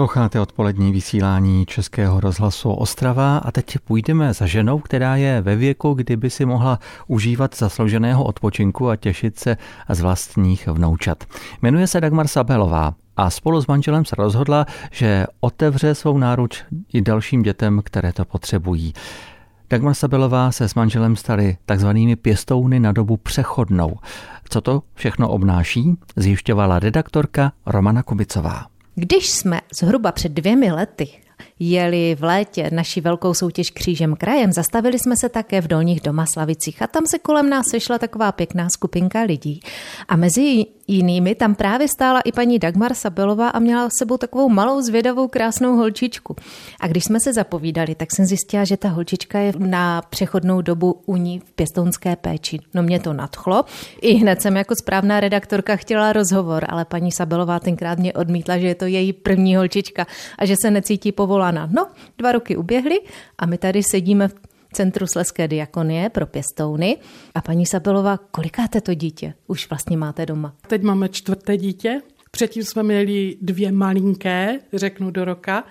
Posloucháte odpolední vysílání Českého rozhlasu Ostrava a teď půjdeme za ženou, která je ve věku, kdyby si mohla užívat zaslouženého odpočinku a těšit se z vlastních vnoučat. Jmenuje se Dagmar Sabelová a spolu s manželem se rozhodla, že otevře svou náruč i dalším dětem, které to potřebují. Dagmar Sabelová se s manželem stali takzvanými pěstouny na dobu přechodnou. Co to všechno obnáší, zjišťovala redaktorka Romana Kubicová. Když jsme zhruba před dvěmi lety jeli v létě naši velkou soutěž křížem krajem, zastavili jsme se také v Dolních Domaslavicích a tam se kolem nás sešla taková pěkná skupinka lidí. A mezi jinými tam právě stála i paní Dagmar Sabelová a měla s sebou takovou malou zvědavou krásnou holčičku. A když jsme se zapovídali, tak jsem zjistila, že ta holčička je na přechodnou dobu u ní v pěstounské péči. No mě to nadchlo. I hned jsem jako správná redaktorka chtěla rozhovor, ale paní Sabelová tenkrát mě odmítla, že je to její první holčička a že se necítí povolána. No, dva roky uběhly a my tady sedíme v Centru Sleské diakonie pro pěstouny. A paní Sabelová, kolikáte to dítě už vlastně máte doma? Teď máme čtvrté dítě. Předtím jsme měli dvě malinké, řeknu do roka.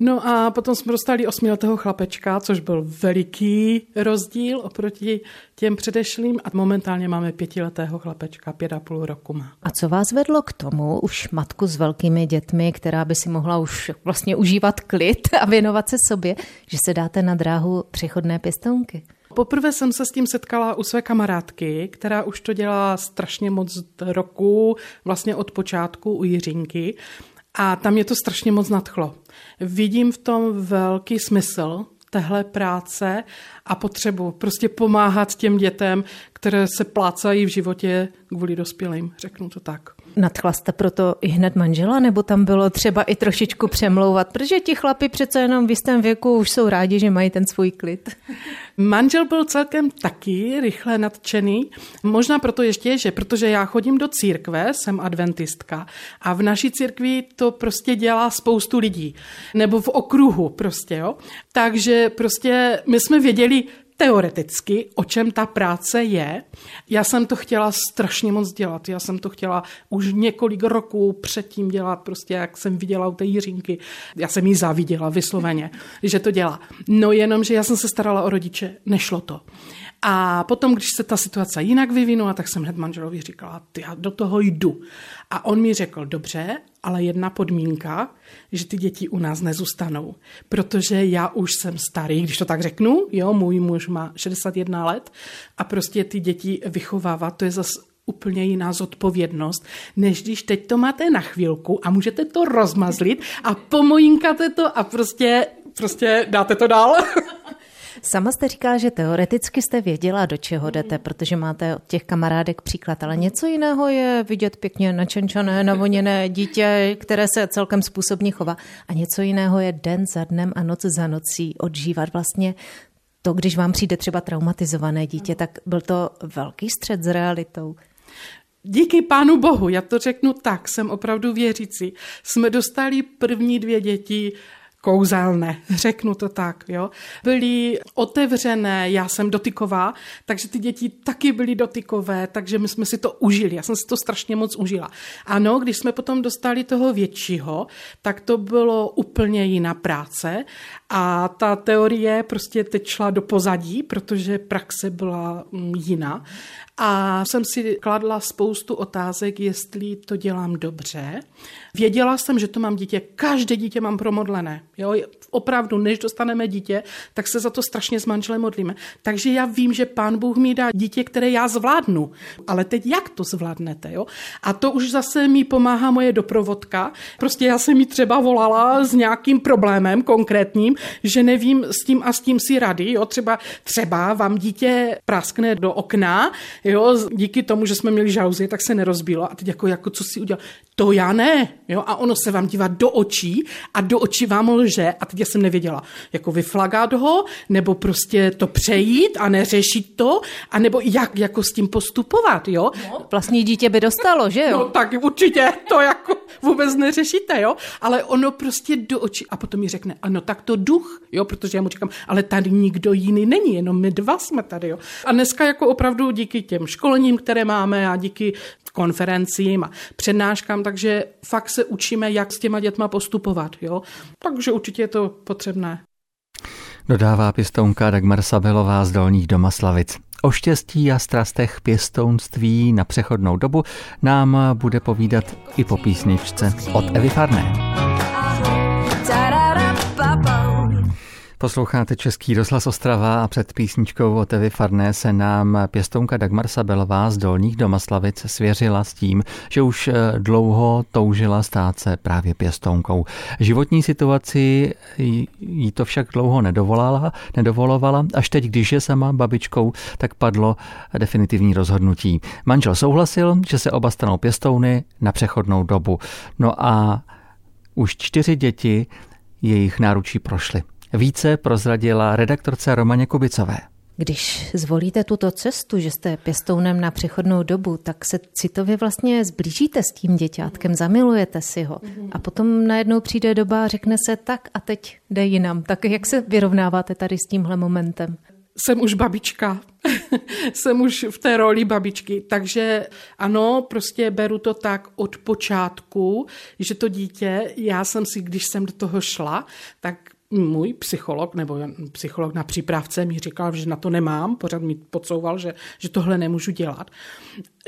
No a potom jsme dostali osmiletého chlapečka, což byl veliký rozdíl oproti těm předešlým a momentálně máme pětiletého chlapečka, pět a půl roku má. A co vás vedlo k tomu, už matku s velkými dětmi, která by si mohla už vlastně užívat klid a věnovat se sobě, že se dáte na dráhu přechodné pěstounky? Poprvé jsem se s tím setkala u své kamarádky, která už to dělá strašně moc roku, vlastně od počátku u Jiřinky. A tam mě to strašně moc nadchlo. Vidím v tom velký smysl téhle práce a potřebu prostě pomáhat těm dětem, které se plácají v životě kvůli dospělým, řeknu to tak. Nadchla proto i hned manžela, nebo tam bylo třeba i trošičku přemlouvat, protože ti chlapi přece jenom v jistém věku už jsou rádi, že mají ten svůj klid. Manžel byl celkem taky rychle nadšený, možná proto ještě, že protože já chodím do církve, jsem adventistka a v naší církvi to prostě dělá spoustu lidí, nebo v okruhu prostě, jo. Takže prostě my jsme věděli, teoreticky, o čem ta práce je. Já jsem to chtěla strašně moc dělat. Já jsem to chtěla už několik roků předtím dělat, prostě jak jsem viděla u té Jiřínky. Já jsem jí záviděla vysloveně, že to dělá. No jenom, že já jsem se starala o rodiče, nešlo to. A potom, když se ta situace jinak vyvinula, tak jsem hned manželovi říkala, ty já do toho jdu. A on mi řekl, dobře, ale jedna podmínka, že ty děti u nás nezůstanou. Protože já už jsem starý, když to tak řeknu, jo, můj muž má 61 let a prostě ty děti vychovávat, to je zase úplně jiná zodpovědnost, než když teď to máte na chvilku a můžete to rozmazlit a pomojinkáte to a prostě, prostě dáte to dál. Sama jste říkala, že teoreticky jste věděla, do čeho jdete, protože máte od těch kamarádek příklad, ale něco jiného je vidět pěkně načenčané, navoněné dítě, které se celkem způsobně chová. A něco jiného je den za dnem a noc za nocí odžívat vlastně to, když vám přijde třeba traumatizované dítě, tak byl to velký střed s realitou. Díky pánu bohu, já to řeknu tak, jsem opravdu věřící, jsme dostali první dvě děti kouzelné, řeknu to tak, jo. Byly otevřené, já jsem dotyková, takže ty děti taky byly dotykové, takže my jsme si to užili, já jsem si to strašně moc užila. Ano, když jsme potom dostali toho většího, tak to bylo úplně jiná práce a ta teorie prostě teď šla do pozadí, protože praxe byla mm, jiná. A jsem si kladla spoustu otázek, jestli to dělám dobře. Věděla jsem, že to mám dítě, každé dítě mám promodlené. Jo? Opravdu, než dostaneme dítě, tak se za to strašně s manželem modlíme. Takže já vím, že pán Bůh mi dá dítě, které já zvládnu. Ale teď jak to zvládnete? Jo? A to už zase mi pomáhá moje doprovodka. Prostě já jsem mi třeba volala s nějakým problémem konkrétním, že nevím s tím a s tím si rady. Jo? Třeba, třeba vám dítě praskne do okna, jo? díky tomu, že jsme měli žauzy, tak se nerozbilo. A teď jako, jako co si udělal? To já ne. Jo? A ono se vám dívá do očí a do očí vám lže. A teď jsem nevěděla, jako vyflagat ho, nebo prostě to přejít a neřešit to, a nebo jak jako s tím postupovat, jo? No, vlastní dítě by dostalo, že jo? No tak určitě, to jako vůbec neřešíte, jo? Ale ono prostě do očí a potom mi řekne, ano, tak to duch, jo? Protože já mu říkám, ale tady nikdo jiný není, jenom my dva jsme tady, jo? A dneska jako opravdu díky těm školením, které máme a díky konferencím a přednáškám, takže fakt se učíme, jak s těma dětma postupovat. Jo? Takže určitě je to potřebné. Dodává pěstounka Dagmar Sabelová z Dolních Domaslavic. O štěstí a strastech pěstounství na přechodnou dobu nám bude povídat i po písničce od Evy Farné. Posloucháte Český rozhlas Ostrava a před písničkou o Evy Farné se nám pěstounka Dagmar Sabelová z Dolních Domaslavic svěřila s tím, že už eh, dlouho toužila stát se právě pěstounkou. Životní situaci jí to však dlouho nedovolala, nedovolovala, až teď, když je sama babičkou, tak padlo definitivní rozhodnutí. Manžel souhlasil, že se oba stanou pěstouny na přechodnou dobu. No a už čtyři děti jejich náručí prošly. Více prozradila redaktorce Romaně Kubicové. Když zvolíte tuto cestu, že jste pěstounem na přechodnou dobu, tak se citově vlastně zblížíte s tím děťátkem, zamilujete si ho. A potom najednou přijde doba a řekne se tak a teď jde jinam. Tak jak se vyrovnáváte tady s tímhle momentem? Jsem už babička. jsem už v té roli babičky. Takže ano, prostě beru to tak od počátku, že to dítě, já jsem si, když jsem do toho šla, tak můj psycholog, nebo psycholog na přípravce mi říkal, že na to nemám, pořád mi podsouval, že, že tohle nemůžu dělat,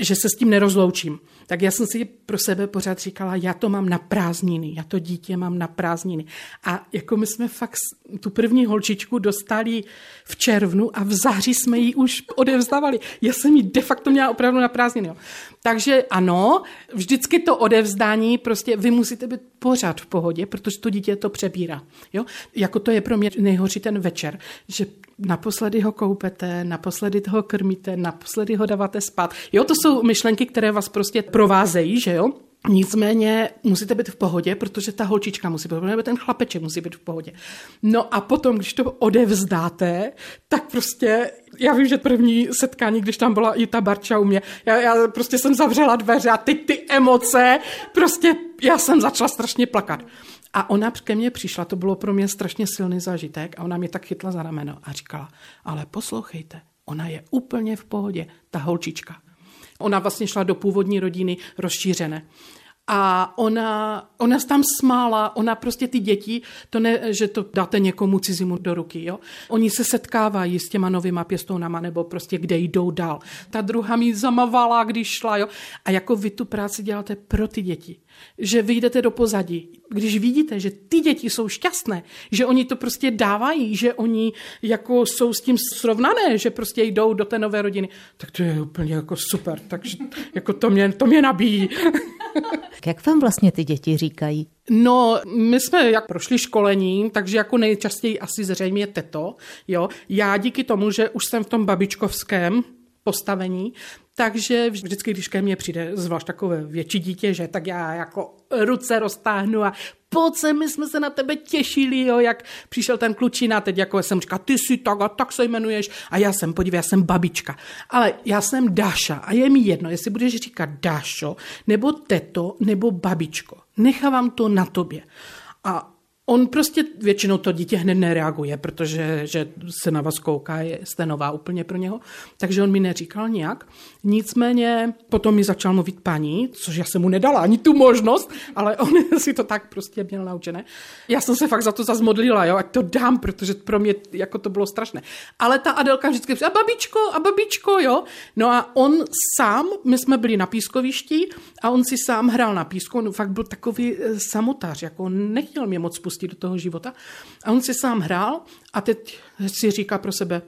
že se s tím nerozloučím. Tak já jsem si pro sebe pořád říkala, já to mám na prázdniny, já to dítě mám na prázdniny. A jako my jsme fakt tu první holčičku dostali v červnu a v září jsme ji už odevzdávali. Já jsem ji de facto měla opravdu na prázdniny. Takže ano, vždycky to odevzdání, prostě vy musíte být pořád v pohodě, protože to dítě to přebírá. Jo? Jako to je pro mě nejhorší ten večer, že naposledy ho koupete, naposledy toho krmíte, naposledy ho dáváte spát. Jo, to jsou myšlenky, které vás prostě provázejí, že jo? Nicméně musíte být v pohodě, protože ta holčička musí být pohodě, ten chlapeček musí být v pohodě. No a potom, když to odevzdáte, tak prostě, já vím, že první setkání, když tam byla i ta Barča u mě, já, já prostě jsem zavřela dveře a teď ty emoce, prostě já jsem začala strašně plakat. A ona ke mně přišla, to bylo pro mě strašně silný zážitek a ona mě tak chytla za rameno a říkala, ale poslouchejte, ona je úplně v pohodě, ta holčička. Ona vlastně šla do původní rodiny rozšířené. A ona, ona tam smála, ona prostě ty děti, to ne, že to dáte někomu cizímu do ruky, jo. Oni se setkávají s těma novýma pěstounama, nebo prostě kde jdou dál. Ta druhá mi zamavala, když šla, jo. A jako vy tu práci děláte pro ty děti že vyjdete do pozadí. Když vidíte, že ty děti jsou šťastné, že oni to prostě dávají, že oni jako jsou s tím srovnané, že prostě jdou do té nové rodiny, tak to je úplně jako super. Takže jako to mě, to mě nabíjí. Jak vám vlastně ty děti říkají? No, my jsme jak prošli školení, takže jako nejčastěji asi zřejmě teto, jo. Já díky tomu, že už jsem v tom babičkovském, postavení, takže vždycky, když ke mně přijde zvlášť takové větší dítě, že tak já jako ruce roztáhnu a pojď se, my jsme se na tebe těšili, jo, jak přišel ten klučina, teď jako jsem říkal, ty jsi tak a tak se jmenuješ a já jsem, podívej, já jsem babička. Ale já jsem Dáša a je mi jedno, jestli budeš říkat Dášo, nebo teto, nebo babičko. Nechávám to na tobě. A On prostě většinou to dítě hned nereaguje, protože že se na vás kouká, je, jste nová úplně pro něho, takže on mi neříkal nějak. Nicméně potom mi začal mluvit paní, což já jsem mu nedala ani tu možnost, ale on si to tak prostě měl naučené. Já jsem se fakt za to zazmodlila, jo, ať to dám, protože pro mě jako to bylo strašné. Ale ta Adelka vždycky říká, a babičko, a babičko, jo. No a on sám, my jsme byli na pískovišti a on si sám hrál na písku, on fakt byl takový eh, samotář, jako nechtěl mě moc pustit do toho života. A on si sám hrál a teď si říká pro sebe,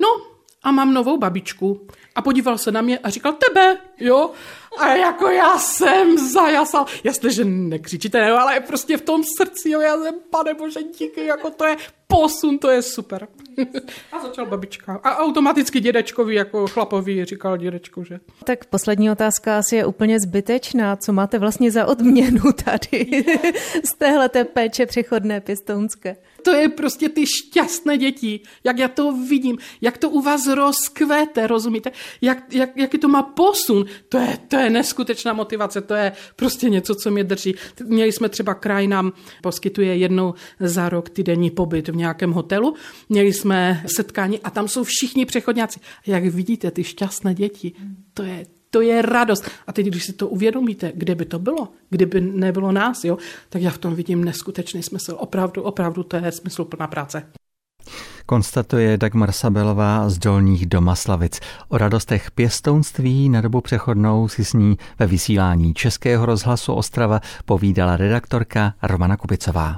no a mám novou babičku. A podíval se na mě a říkal, tebe, jo? A jako já jsem zajasal. Jasně, že nekřičíte, ne, ale prostě v tom srdci, jo, já jsem, pane bože, díky, jako to je posun, to je super. A začal babička. A automaticky dědečkovi, jako chlapovi, říkal dědečku, že? Tak poslední otázka asi je úplně zbytečná. Co máte vlastně za odměnu tady z téhleté péče přechodné pěstounské? To je prostě ty šťastné děti, jak já to vidím, jak to u vás rozkvete, rozumíte? Jak, jak, jaký to má posun, to je, to je neskutečná motivace, to je prostě něco, co mě drží. Měli jsme třeba kraj nám poskytuje jednou za rok týdenní pobyt v nějakém hotelu. Měli jsme setkání a tam jsou všichni přechodňáci. Jak vidíte, ty šťastné děti, to je to je radost. A teď, když si to uvědomíte, kde by to bylo, kdyby nebylo nás, jo, tak já v tom vidím neskutečný smysl. Opravdu, opravdu to je smysluplná práce. Konstatuje Dagmar Sabelová z Dolních Domaslavic. O radostech pěstounství na dobu přechodnou si s ní ve vysílání Českého rozhlasu Ostrava povídala redaktorka Romana Kubicová.